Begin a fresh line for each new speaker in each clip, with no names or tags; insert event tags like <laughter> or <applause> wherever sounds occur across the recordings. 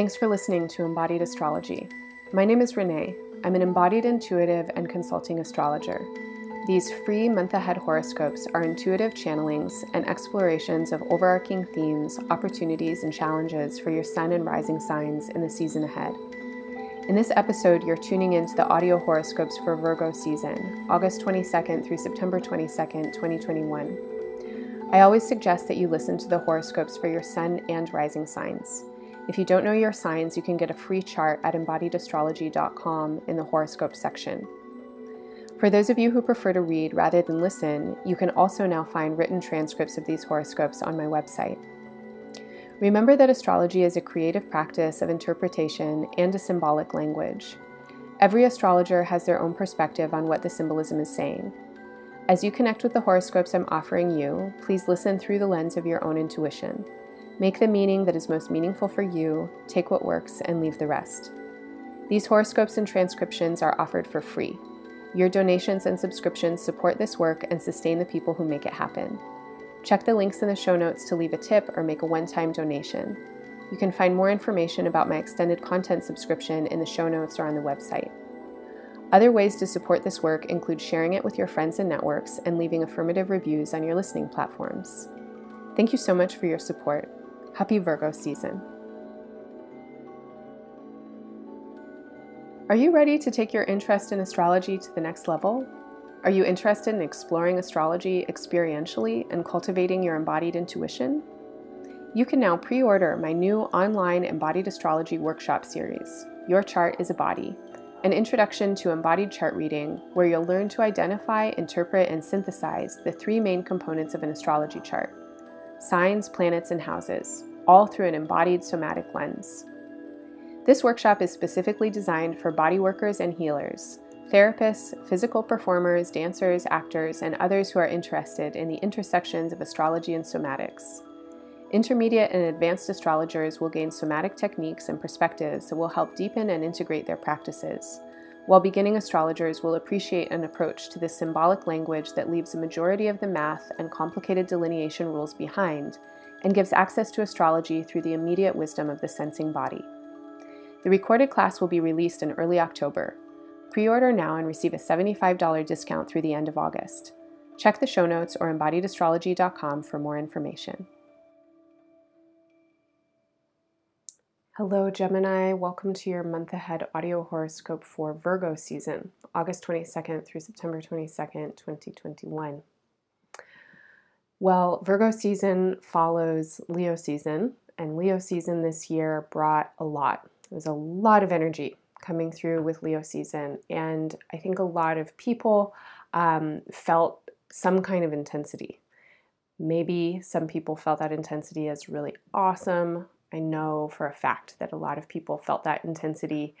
Thanks for listening to Embodied Astrology. My name is Renee. I'm an embodied intuitive and consulting astrologer. These free month ahead horoscopes are intuitive channelings and explorations of overarching themes, opportunities, and challenges for your sun and rising signs in the season ahead. In this episode, you're tuning into the audio horoscopes for Virgo season, August 22nd through September 22nd, 2021. I always suggest that you listen to the horoscopes for your sun and rising signs. If you don't know your signs, you can get a free chart at embodiedastrology.com in the horoscope section. For those of you who prefer to read rather than listen, you can also now find written transcripts of these horoscopes on my website. Remember that astrology is a creative practice of interpretation and a symbolic language. Every astrologer has their own perspective on what the symbolism is saying. As you connect with the horoscopes I'm offering you, please listen through the lens of your own intuition. Make the meaning that is most meaningful for you, take what works, and leave the rest. These horoscopes and transcriptions are offered for free. Your donations and subscriptions support this work and sustain the people who make it happen. Check the links in the show notes to leave a tip or make a one time donation. You can find more information about my extended content subscription in the show notes or on the website. Other ways to support this work include sharing it with your friends and networks and leaving affirmative reviews on your listening platforms. Thank you so much for your support. Happy Virgo season. Are you ready to take your interest in astrology to the next level? Are you interested in exploring astrology experientially and cultivating your embodied intuition? You can now pre order my new online embodied astrology workshop series, Your Chart is a Body, an introduction to embodied chart reading, where you'll learn to identify, interpret, and synthesize the three main components of an astrology chart signs, planets, and houses, all through an embodied somatic lens. This workshop is specifically designed for body workers and healers, therapists, physical performers, dancers, actors, and others who are interested in the intersections of astrology and somatics. Intermediate and advanced astrologers will gain somatic techniques and perspectives that will help deepen and integrate their practices, while beginning astrologers will appreciate an approach to this symbolic language that leaves a majority of the math and complicated delineation rules behind and gives access to astrology through the immediate wisdom of the sensing body. The recorded class will be released in early October. Pre order now and receive a $75 discount through the end of August. Check the show notes or embodiedastrology.com for more information. Hello, Gemini. Welcome to your month ahead audio horoscope for Virgo season, August 22nd through September 22nd, 2021. Well, Virgo season follows Leo season, and Leo season this year brought a lot there's a lot of energy coming through with Leo season, and I think a lot of people um, felt some kind of intensity. Maybe some people felt that intensity as really awesome. I know for a fact that a lot of people felt that intensity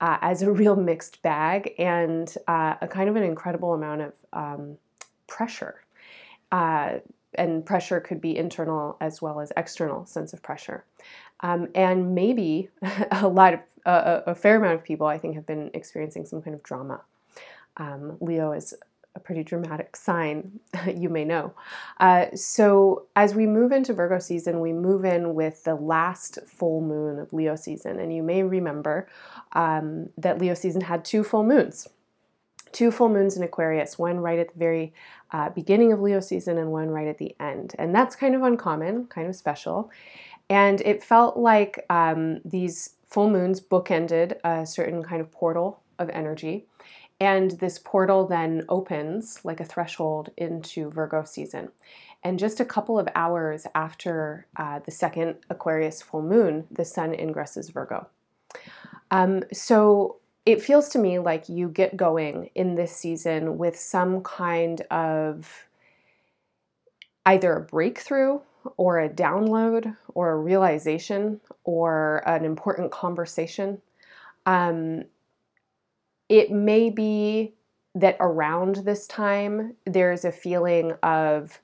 uh, as a real mixed bag and uh, a kind of an incredible amount of um, pressure. Uh, and pressure could be internal as well as external sense of pressure. Um, and maybe <laughs> a lot of uh, a fair amount of people I think have been experiencing some kind of drama. Um, Leo is a pretty dramatic sign, <laughs> you may know. Uh, so, as we move into Virgo season, we move in with the last full moon of Leo season. And you may remember um, that Leo season had two full moons two full moons in Aquarius, one right at the very uh, beginning of Leo season and one right at the end. And that's kind of uncommon, kind of special. And it felt like um, these full moons bookended a certain kind of portal of energy. And this portal then opens like a threshold into Virgo season. And just a couple of hours after uh, the second Aquarius full moon, the sun ingresses Virgo. Um, so it feels to me like you get going in this season with some kind of either a breakthrough or a download or a realization or an important conversation. Um, it may be that around this time there's a feeling of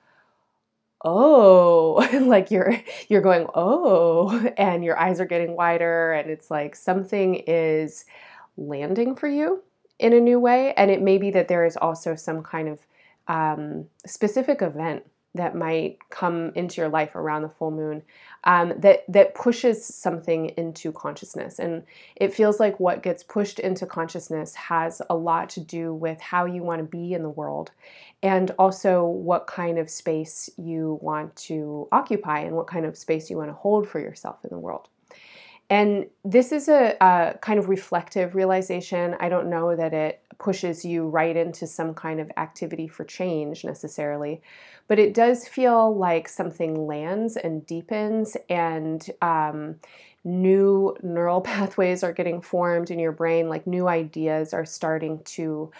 oh <laughs> like you're you're going oh <laughs> and your eyes are getting wider and it's like something is landing for you in a new way. And it may be that there is also some kind of um, specific event that might come into your life around the full moon um, that that pushes something into consciousness and it feels like what gets pushed into consciousness has a lot to do with how you want to be in the world and also what kind of space you want to occupy and what kind of space you want to hold for yourself in the world and this is a, a, kind of reflective realization. I don't know that it pushes you right into some kind of activity for change necessarily, but it does feel like something lands and deepens, and um, new neural <laughs> pathways are getting formed in your brain, like new ideas are starting to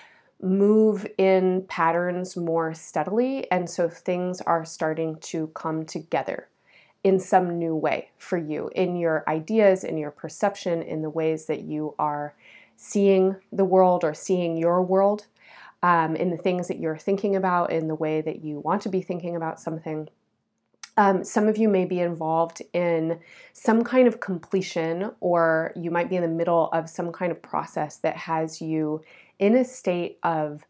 move in patterns more steadily, and so things are starting to come together in some new way for you in your ideas, in your perception, in the ways that you are seeing the world or seeing your world, um, in the things that you're thinking about, in the way that you want to be thinking about something. Um, some of you may be involved in some kind of completion, or you might be in the middle of some kind of process that has you in a state of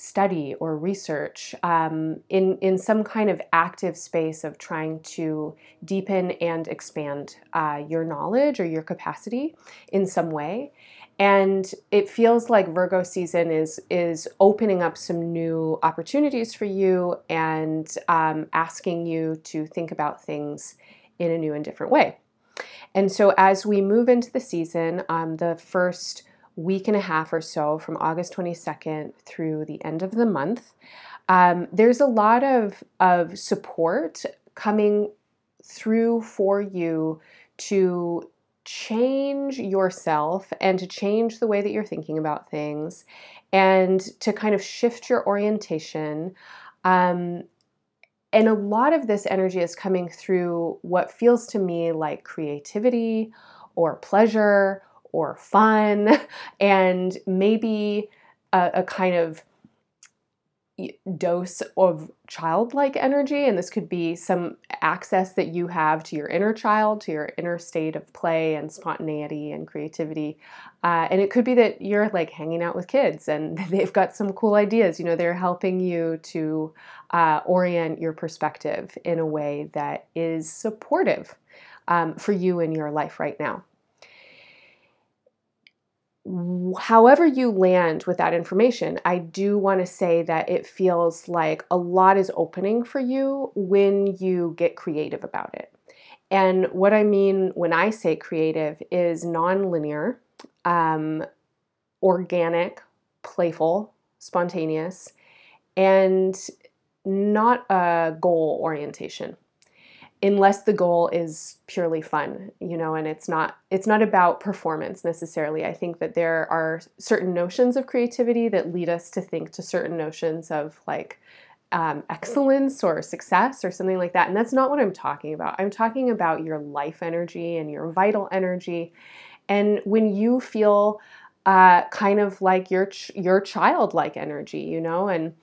study or research um, in, in some kind of active space of trying to deepen and expand uh, your knowledge or your capacity in some way. And it feels like Virgo season is is opening up some new opportunities for you and um, asking you to think about things in a new and different way. And so, as we move into the season, um, the first week and a half or so from August 22nd through the end of the month. Um, there's a lot of, of support coming through for you to change yourself and to change the way that you're thinking about things and to kind of shift your orientation. Um, and a lot of this energy is coming through what feels to me like creativity or pleasure or fun <laughs> and maybe a, a kind of dose of childlike energy and this could be some access that you have to your inner child to your inner state of play and spontaneity and creativity. Uh, and it could be that you're like hanging out with kids and <laughs> they've got some cool ideas you know they're helping you to uh, orient your perspective in a way that is supportive um, for you in your life right now however you land with that information, I do want to say that it feels like a lot is opening for you when you get creative about it. And what I mean when I say creative is nonlinear, um, organic, playful, spontaneous, and not a goal orientation unless the goal is purely fun you know and it's not it's not about performance necessarily. I think that there are certain notions of creativity that lead us to think to certain notions of like um, excellence or success or something like that and that's not what i'm talking about. I'm talking about your life energy and your vital energy. And when you feel uh, kind of like your ch- your childlike energy you know and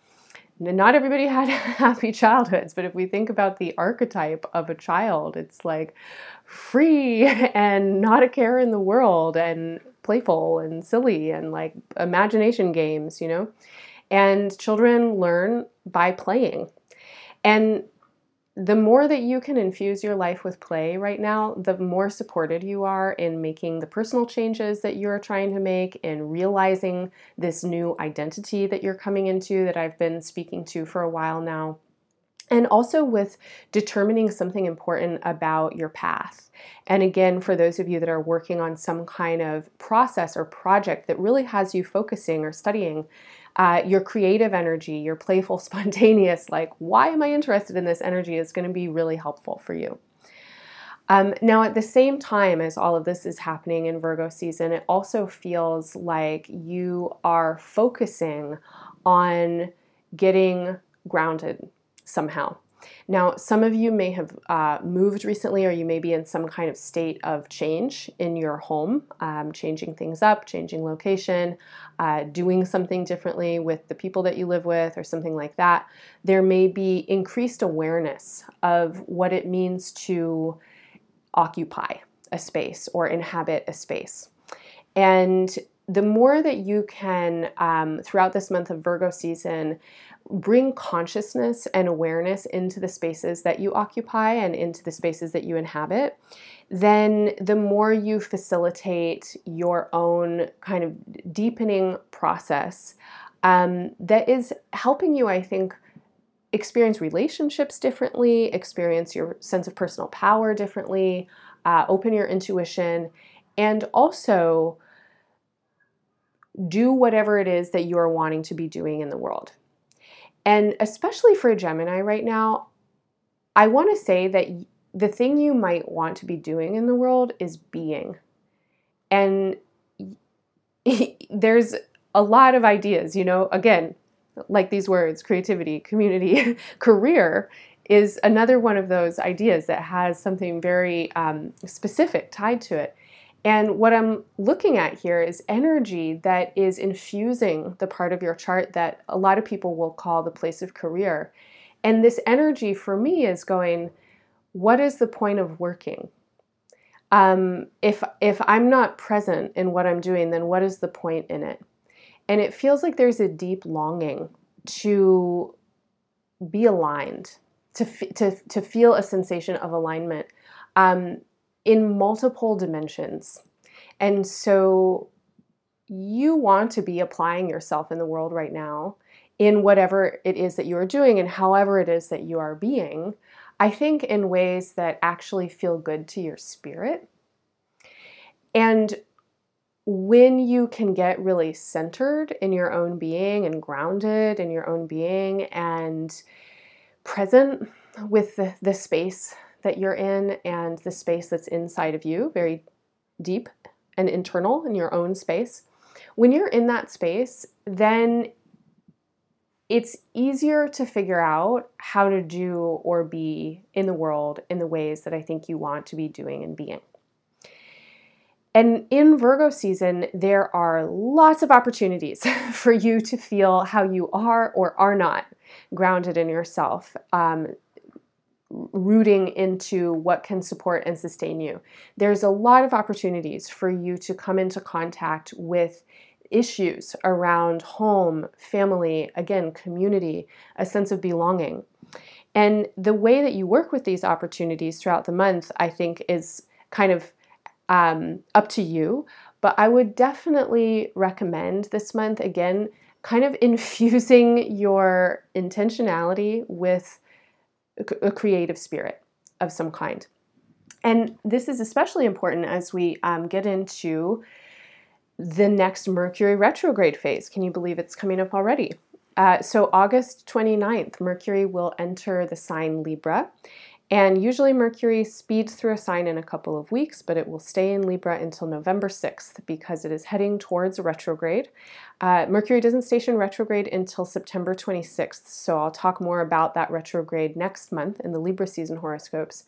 not everybody had <laughs> happy childhoods, but if we think about the archetype of a child, it's like free <laughs> and not a care in the world and playful and silly and like imagination games, you know? And children learn by playing. And the more that you can infuse your life with play right now, the more supported you are in making the personal changes that you're trying to make, in realizing this new identity that you're coming into that I've been speaking to for a while now. And also with determining something important about your path. And again, for those of you that are working on some kind of process or project that really has you focusing or studying, uh, your creative energy, your playful, <laughs> spontaneous, like, why am I interested in this energy is going to be really helpful for you. Um, now, at the same time as all of this is happening in Virgo season, it also feels like you are focusing on getting grounded somehow. Now, some of you may have uh, moved recently, or you may be in some kind of state of change in your home, um, changing things up, changing location, uh, doing something differently with the people that you live with, or something like that. There may be increased awareness of what it means to occupy a space or inhabit a space. And the more that you can, um, throughout this month of Virgo season, bring consciousness and awareness into the spaces that you occupy and into the spaces that you inhabit, then the more you facilitate your own kind of deepening process um, that is helping you, I think, experience relationships differently, experience your sense of personal power differently, uh, open your intuition, and also do whatever it is that you are wanting to be doing in the world. And especially for a Gemini right now, I want to say that the thing you might want to be doing in the world is being. And <laughs> there's a lot of ideas, you know, again, like these words creativity, community, <laughs> career is another one of those ideas that has something very um, specific tied to it. And what I'm looking at here is energy that is infusing the part of your chart that a lot of people will call the place of career. And this energy for me is going, what is the point of working? Um, if if I'm not present in what I'm doing, then what is the point in it? And it feels like there's a deep longing to be aligned, to to to feel a sensation of alignment. Um, in multiple dimensions. And so you want to be applying yourself in the world right now in whatever it is that you are doing and however it is that you are being, I think in ways that actually feel good to your spirit. And when you can get really centered in your own being and grounded in your own being and present with the, the space that you're in and the space that's inside of you, very deep and internal in your own space. When you're in that space, then it's easier to figure out how to do or be in the world in the ways that I think you want to be doing and being. And in Virgo season, there are lots of opportunities <laughs> for you to feel how you are or are not grounded in yourself. Um, rooting into what can support and sustain you. There's a lot of opportunities for you to come into contact with issues around home, family, again, community, a sense of belonging. And the way that you work with these opportunities throughout the month, I think, is kind of um, up to you. But I would definitely recommend this month, again, kind of <laughs> infusing your intentionality with a creative spirit of some kind. And this is especially important as we um, get into the next Mercury retrograde phase. Can you believe it's coming up already? Uh, so, August 29th, Mercury will enter the sign Libra. And usually Mercury speeds through a sign in a couple of weeks, but it will stay in Libra until November 6th because it is heading towards retrograde. Uh, Mercury doesn't station retrograde until September 26th, so I'll talk more about that retrograde next month in the Libra season horoscopes.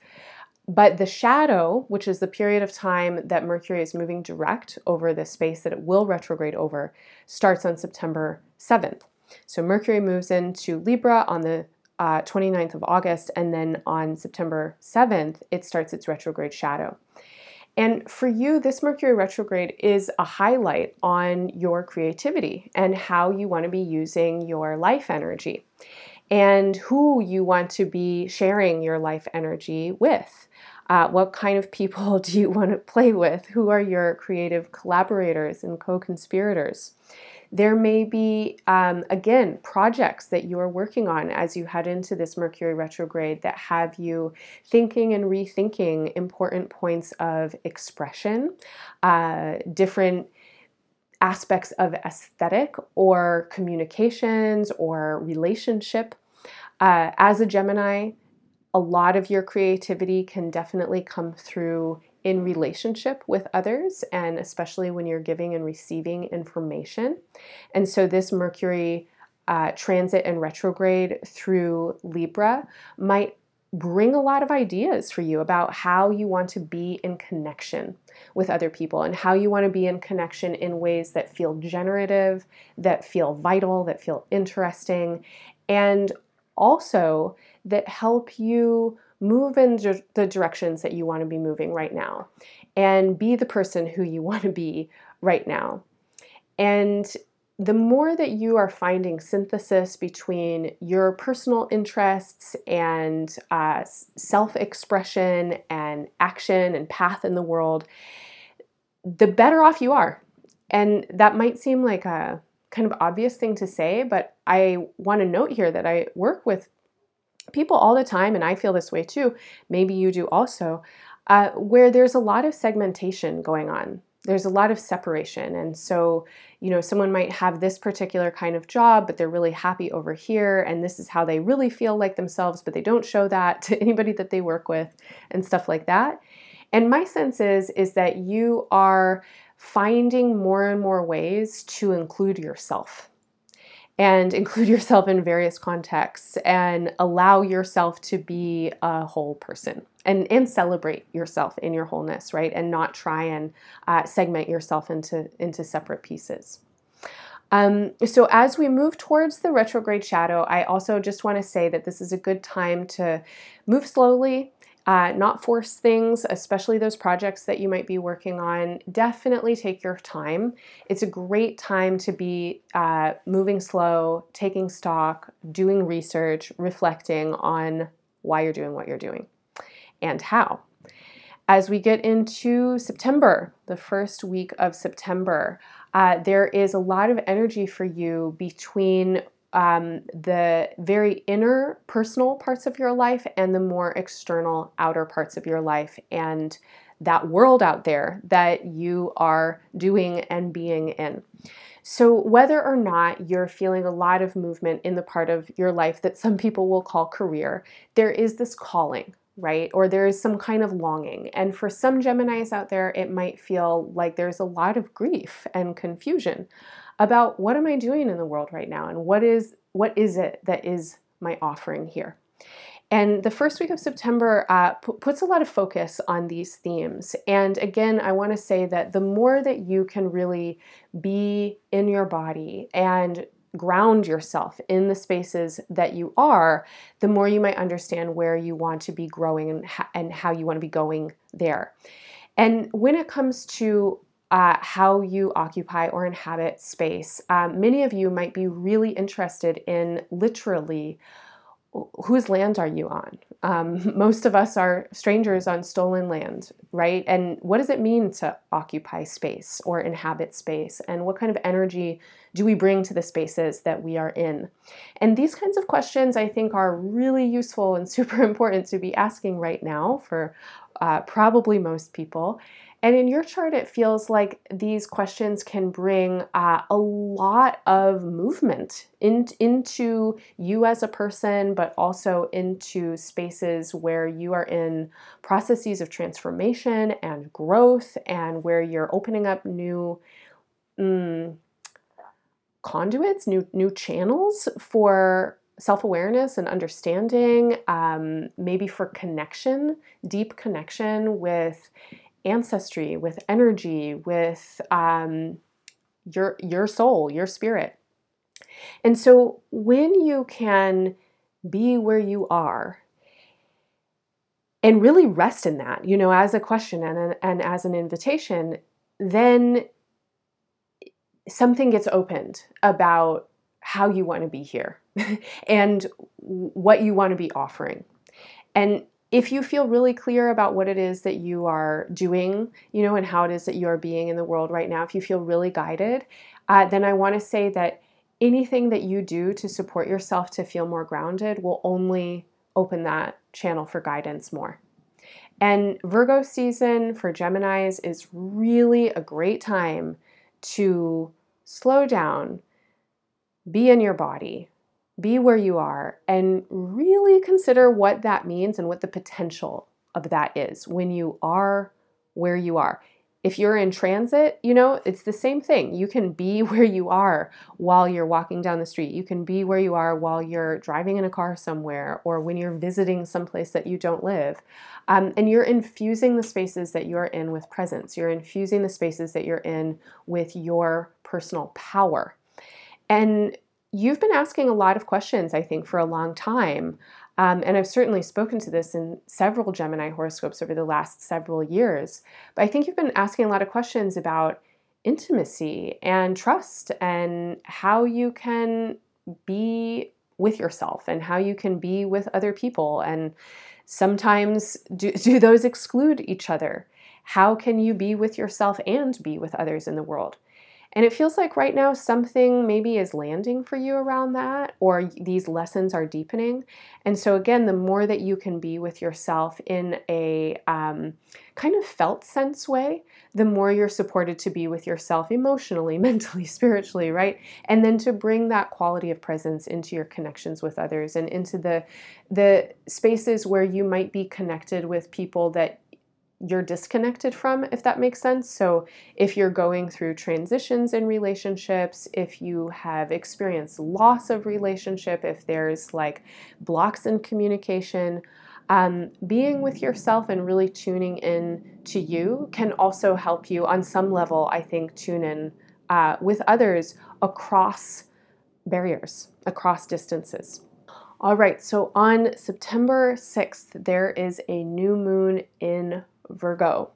But the shadow, which is the period of time that Mercury is moving direct over the space that it will retrograde over, starts on September 7th. So Mercury moves into Libra on the uh, 29th of August, and then on September 7th, it starts its retrograde shadow. And for you, this Mercury retrograde is a highlight on your creativity and how you want to be using your life energy and who you want to be sharing your life energy with. Uh, what kind of people <laughs> do you want to play with? Who are your creative collaborators and co conspirators? There may be, um, again, projects that you are working on as you head into this Mercury retrograde that have you thinking and rethinking important points of expression, uh, different aspects of aesthetic or communications or relationship. Uh, as a Gemini, a lot of your creativity can definitely come through in relationship with others, and especially when you're giving and receiving information. And so, this Mercury uh, transit and retrograde through Libra might bring a lot of ideas for you about how you want to be in connection with other people and how you want to be in connection in ways that feel generative, that feel vital, that feel interesting, and also that help you move in the directions that you want to be moving right now and be the person who you <laughs> want to be right now. And the more that you are finding synthesis between your personal interests and uh, self expression and action and path in the world, the better off you are. And that might seem like a kind of obvious thing to say, but I want to note here that I work with people all the time, and I feel this way too. Maybe you do also, uh, where there's a lot of segmentation going on there's a lot of separation. And so, you know, someone might have this particular kind of job, but they're really happy over here, and this is how they really feel like themselves, but they don't show that <laughs> to anybody that they work with and stuff like that. And my sense is is that you are finding more and more ways to include yourself and include <laughs> yourself in various contexts and allow yourself to be a whole person and, and celebrate yourself in your wholeness, right? And not try and uh, segment yourself into, into separate pieces. Um, so, as we move towards the retrograde shadow, I also just want to say that this is a good time to move slowly, uh, not force things, especially those projects that you might be working on. Definitely take your time. It's a great time to be uh, moving slow, taking stock, doing research, reflecting on why you're doing what you're doing and how. As we get into September, the first week of September, uh, there is a lot of energy for you between um, the very inner personal parts of your life and the more external outer parts of your life and that world out there that you are doing and being in. So, whether or not you're feeling a lot of movement in the part of your life that some people will call career, there is this calling, right? Or there is some kind of longing. And for some Geminis out there, it might feel like there's a lot of grief and confusion about what am I doing in the world right now and what is what is it that is my offering here. And the first week of September uh, p- puts a lot of focus on these themes. And again, I want to say that the more that you can really be in your body and ground yourself in the spaces that you are, the more you might understand where you want to be growing and, ha- and how you want to be going there. And when it comes to uh, how you occupy or inhabit space. Um, many of you might be really interested in literally whose land are you on? Um, <laughs> most of us are strangers on stolen land, right? And what does it mean to occupy space or inhabit space? And what kind of energy do we bring to the spaces that we are in? And these kinds of questions I think are really useful and <laughs> super important to be asking right now for uh, probably most people. And in your chart, it feels like these questions can bring uh, a lot of movement in, into you as a person, but also into spaces where you are in processes of transformation and growth, and where you're opening up new mm, conduits, new new channels for self awareness and understanding, um, maybe for connection, deep connection with ancestry, with energy, with um, your your soul, your spirit. And so when you can be where you are and really rest in that, you know, as a question and, and as an invitation, then something gets opened about how you want to be here <laughs> and what you want to be offering. And if you feel really clear about what it is that you are doing, you know, and how it is that you are being in the world right now, if you feel really guided, uh, then I want to say that anything that you do to support yourself to feel more grounded will only open that channel for guidance more. And Virgo season for Geminis is really a great time to slow down, be in your body, be where you are and really consider what that means and what the potential of that is when you are where you are. If you're in transit, you know, it's the same thing. You can be <laughs> where you are while you're walking down the street. You can be where you are while you're driving in a car somewhere or when you're visiting someplace that you don't live. Um, and you're infusing the spaces that you're in with presence. You're infusing the spaces that you're in with your personal power. And you've been asking a lot of questions, I think, for a long time. Um, and I've certainly spoken to this in several Gemini horoscopes over the last several years. But I think you've been asking a lot of questions about intimacy and trust and how you can be with yourself and how you can be with other people. And sometimes do, <laughs> do those exclude each other? How can you be with yourself and be with others in the world? And it feels like right now something maybe is landing for you around that, or these lessons are deepening. And so, again, the more that you can be with yourself in a um, kind of felt sense way, the more you're supported to be with yourself emotionally, <laughs> mentally, spiritually, right? And then to bring that quality of presence into your connections with others and into the the spaces where you might be connected with people that you're disconnected from, if that makes sense. So, if you're going through transitions in relationships, if you have experienced loss of relationship, if there's like blocks in communication, um, being with yourself and really tuning in to you can also help you on some level, I think, tune in uh, with others across barriers, across distances. All right, so on September 6th, there is a new moon in Virgo.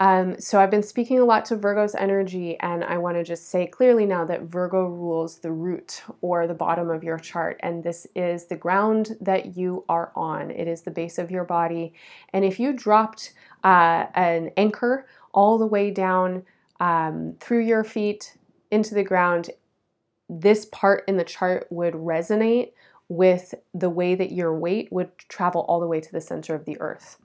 Um, so I've been speaking a lot to Virgo's energy, and I want to just say clearly now that Virgo rules the root or the bottom of your chart, and this is the ground that you are on. It is the base of your body, and if you dropped uh, an anchor all the way down um, through your feet into the ground, this part in the chart would resonate with the way that your weight would travel all the way to the center of the earth.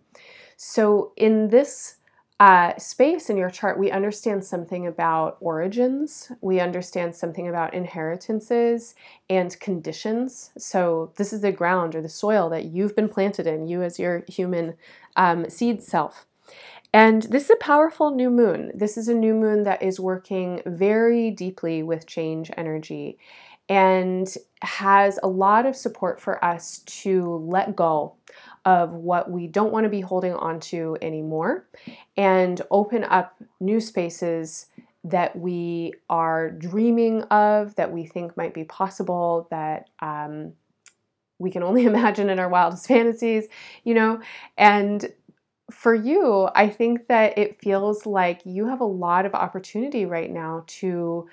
So, in this uh, space in your chart, we understand something about origins, we understand something about inheritances and conditions. So, this is the ground or the soil that you've been planted in, you as your human um, seed self. And this is a powerful new moon. This is a new moon that is working very deeply with change energy and has a lot of support for us to let go of what we don't want to be holding on to anymore and open up new spaces that we are dreaming of, that we think might be possible, that um, we can only <laughs> imagine in our wildest fantasies, you know, and for you, I think that it feels like you have a lot of opportunity right now to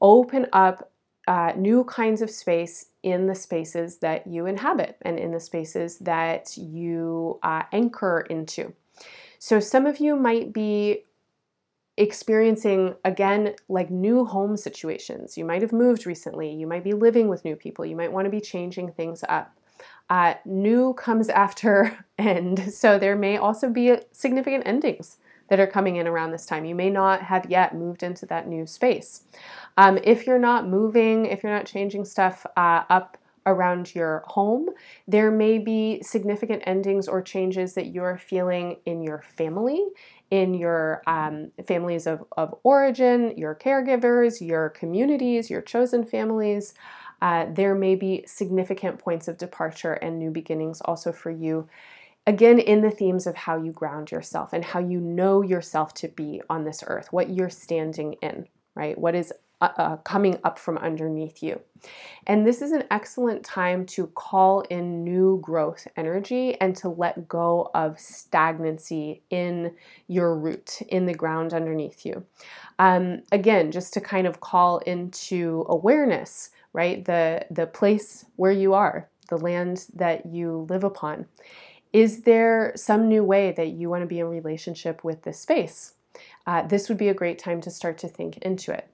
open up uh, new kinds of space in the spaces that you inhabit and in the spaces that you uh, anchor into. So, some of you might be experiencing again like new home situations. You might have moved recently, you might be living with new people, you might want to be changing things up. Uh, new comes <laughs> after end, so there may also be significant endings that are coming in around this time. You may not have yet moved into that new space. Um, if you're not moving, if you're not changing stuff uh, up around your home, there may be significant endings or changes that you're feeling in your family, in your um, families of, of origin, your caregivers, your communities, your chosen families. Uh, there may be significant points of departure and new beginnings also for you again in the themes of how you ground yourself and how you know yourself to be on this earth, what you're standing in, right? What is uh, uh, coming up from underneath you. And this is an excellent time to call in new growth energy and to let go of stagnancy in your root, in the ground underneath you. Um, again, just to kind of call into awareness, right? The, the place where you are, the land that you live upon. Is there some new way that you want to be in relationship with this space? Uh, this would be a great time to start to think into it.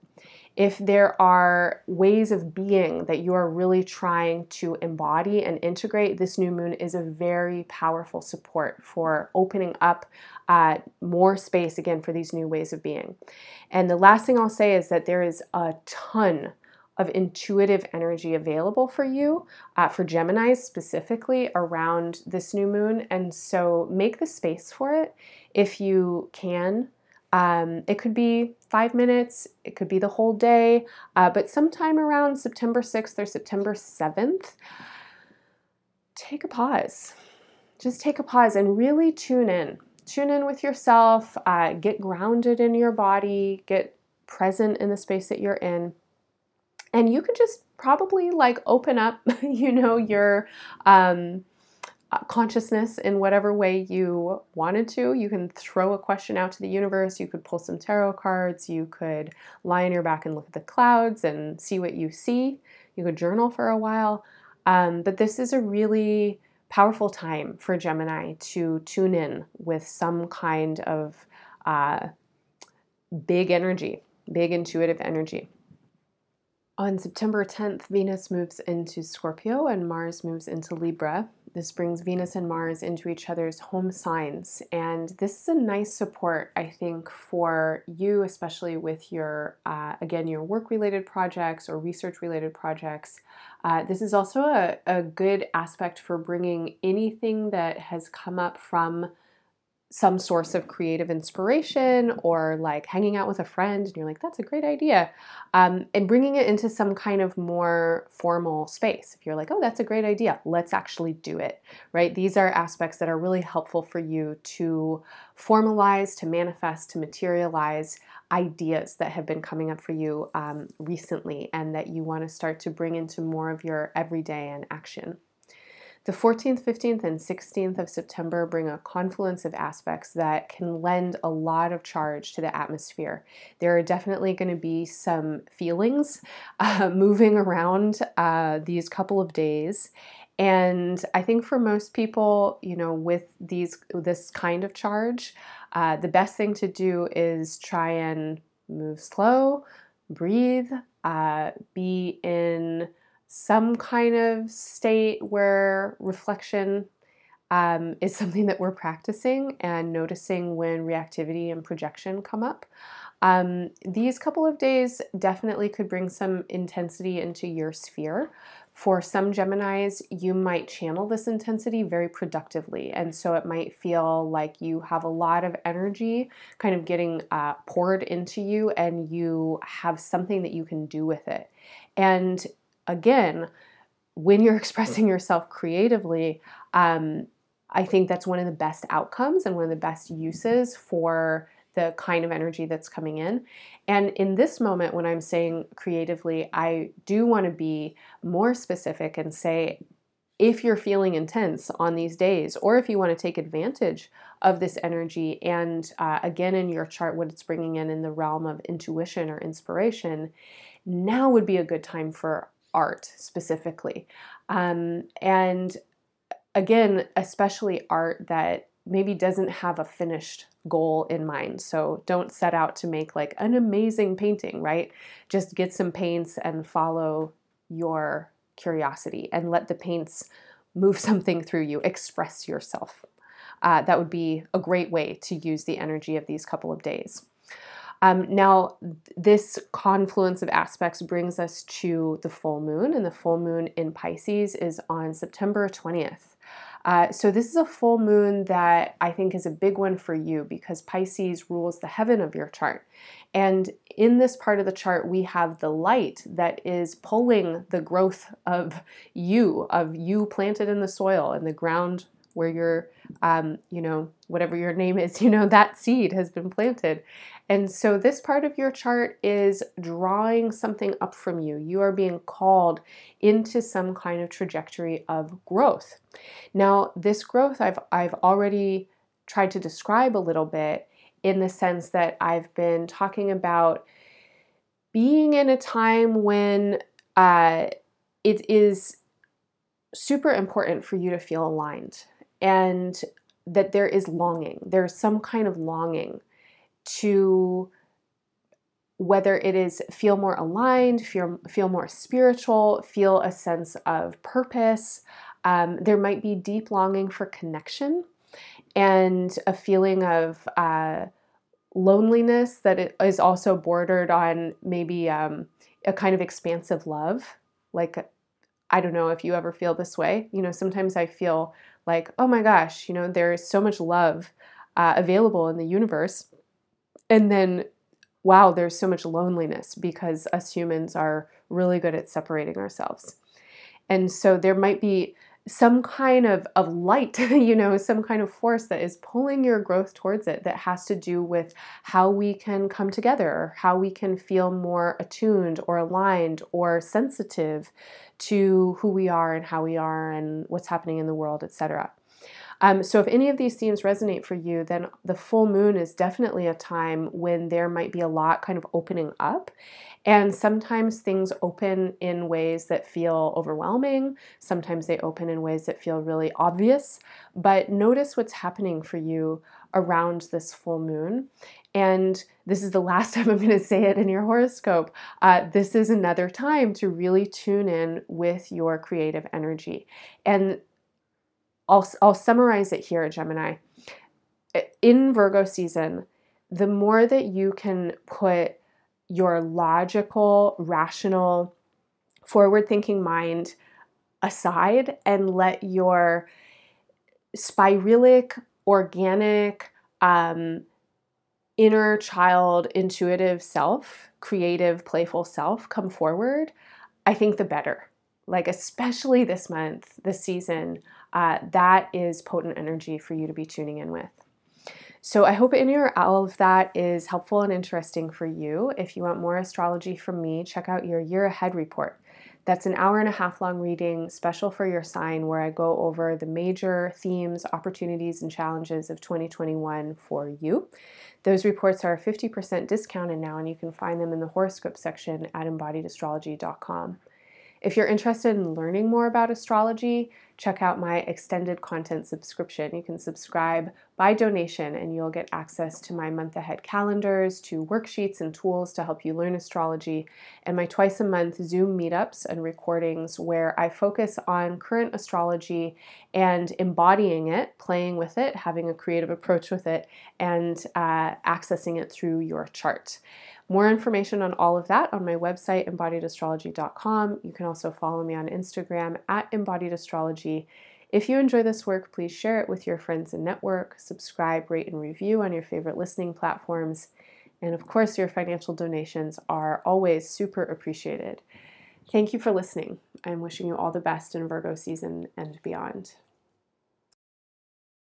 If there are ways of being that you are really trying to embody and integrate, this new moon is a very powerful support for opening up uh, more space again for these new ways of being. And the last thing I'll say is that there is a ton of intuitive energy available for you, uh, for Geminis specifically, around this new moon. And so make the space for it if you can. Um, it could be five minutes, it could be the whole day, uh, but sometime around September 6th or September 7th, take a pause. Just take a pause and really tune in. Tune in with yourself, uh, get grounded in your body, get present in the space that you're in and you could just probably like open up <laughs> you know your um, uh, consciousness in whatever way you wanted to. You can throw a question out to the universe, you could pull some tarot cards, you could lie on your back and look at the clouds and see what you see. You could journal for a while. Um, but this is a really powerful time for Gemini to tune in with some kind of uh, big energy, big intuitive energy. On September 10th, Venus moves into Scorpio and Mars moves into Libra. This brings Venus and Mars into each other's home signs. And this is a nice support, I think, for you, especially with your, uh, again, your work related projects or research related projects. Uh, this is also a, a good aspect for bringing anything that has come up from some source of creative inspiration or like hanging out with a friend and you're like that's a great idea um, and bringing it into some kind of more formal space. If you're like oh that's a great idea let's actually do it right? These are aspects that are really helpful for you to formalize to manifest to materialize ideas that have been coming up for you um, recently and that you want to start to bring into more of your everyday and action the 14th, 15th, and 16th of September bring a confluence of aspects that can lend a lot of charge to the atmosphere. There are definitely going to be some feelings <laughs> uh, moving around uh, these couple of days. And I think for most people, you know, with these this kind of charge, uh, the best thing to do is try and move slow, breathe, uh, be in some kind of state where reflection um, is something that we're practicing and noticing when reactivity and projection come up. Um, these couple of days definitely could bring some intensity into your sphere. For some Geminis, you might channel this intensity very productively. And so it might feel like you have a lot of energy kind of getting uh, poured into you, and you have something that you can do with it. And again, when you're <laughs> expressing yourself creatively, um, I think that's one of the best outcomes and one of the best uses for the kind of energy that's coming in. And in this moment, when I'm saying creatively, I do want to be more specific and say, if you're feeling intense on these days, or if you want to take advantage of this energy, and uh, again in your chart, what it's bringing in in the realm of intuition or inspiration, now would be a good time for art specifically. Um, and again, especially art that maybe doesn't have a finished goal in mind. So don't set out to make like an amazing painting, right? Just get some paints and follow your curiosity and let the paints move <laughs> something through you, express yourself. Uh, that would be a great way to use the energy of these couple of days. Um, now, this confluence of aspects brings us to the full moon, and the full moon in Pisces is on September 20th. Uh, so, this is a full moon that I think is a big one for you because Pisces rules the heaven of your chart. And in this part of the chart, we have the light that is pulling the growth of you, of you planted in the soil and the ground where your um, you know whatever your name is <laughs> you know that seed has been planted and so this part of your chart is drawing something up from you you are being called into some kind of trajectory of growth now this growth i've i've already tried to describe a little bit in the sense that i've been talking about being in a time when uh, it is super important for you to feel aligned and that there is longing. There's some kind of longing to whether it is feel more aligned, feel, feel more spiritual, feel a sense of purpose. Um, there might be deep longing for connection and a feeling of uh, loneliness that is also bordered on maybe um, a kind of expansive love. Like, I don't know if you ever feel this way. You know, sometimes I feel like, oh my gosh, you know, there is so much love uh, available in the universe. And then, wow, there's so much loneliness because us humans are really good at separating ourselves. And so there might be some kind of, of light, <laughs> you know, some kind of force that is pulling your growth towards it that has to do with how we can come together, how we can feel more attuned or aligned or sensitive to who we are and how we are and what's happening in the world, etc. Um, so, if any of these themes resonate for you, then the full moon is definitely a time when there might be a lot kind of opening up. And sometimes things open in ways that feel overwhelming. Sometimes they open in ways that feel really obvious. But notice what's happening for you around this full moon. And this is the <laughs> last time I'm going to say it in your horoscope. Uh, this is another time to really tune in with your creative energy. And I'll, I'll summarize it here, Gemini. In Virgo season, the more that you can put your logical, rational, forward thinking mind aside and let your spiralic, organic, um, inner child, intuitive self, creative, playful self come forward, I think the better. Like, especially this month, this season, uh, that is potent energy for you to be tuning in with. So I hope any or all of that is helpful and interesting for you. If you want more astrology from me, check out your year ahead report. That's an hour and a half long reading special for your sign where I go over the major themes, opportunities, and challenges of 2021 for you. Those reports are 50% discounted now, and you can find them in the horoscope section at embodiedastrology.com. If you're interested in learning more about astrology, check out my extended content subscription. You can subscribe by donation and you'll get access to my month ahead calendars, to worksheets and tools to help you learn astrology, and my twice a month Zoom meetups and recordings where I focus on current astrology and embodying it, playing with it, having a creative approach with it, and uh, accessing it through your chart. More information on all of that on my website, embodiedastrology.com. You can also follow me on Instagram at embodiedastrology. If you enjoy this work, please share it with your friends and network, subscribe, rate, and review on your favorite listening platforms. And of course, your financial donations are always super appreciated. Thank you for listening. I'm wishing you all the best in Virgo season and beyond.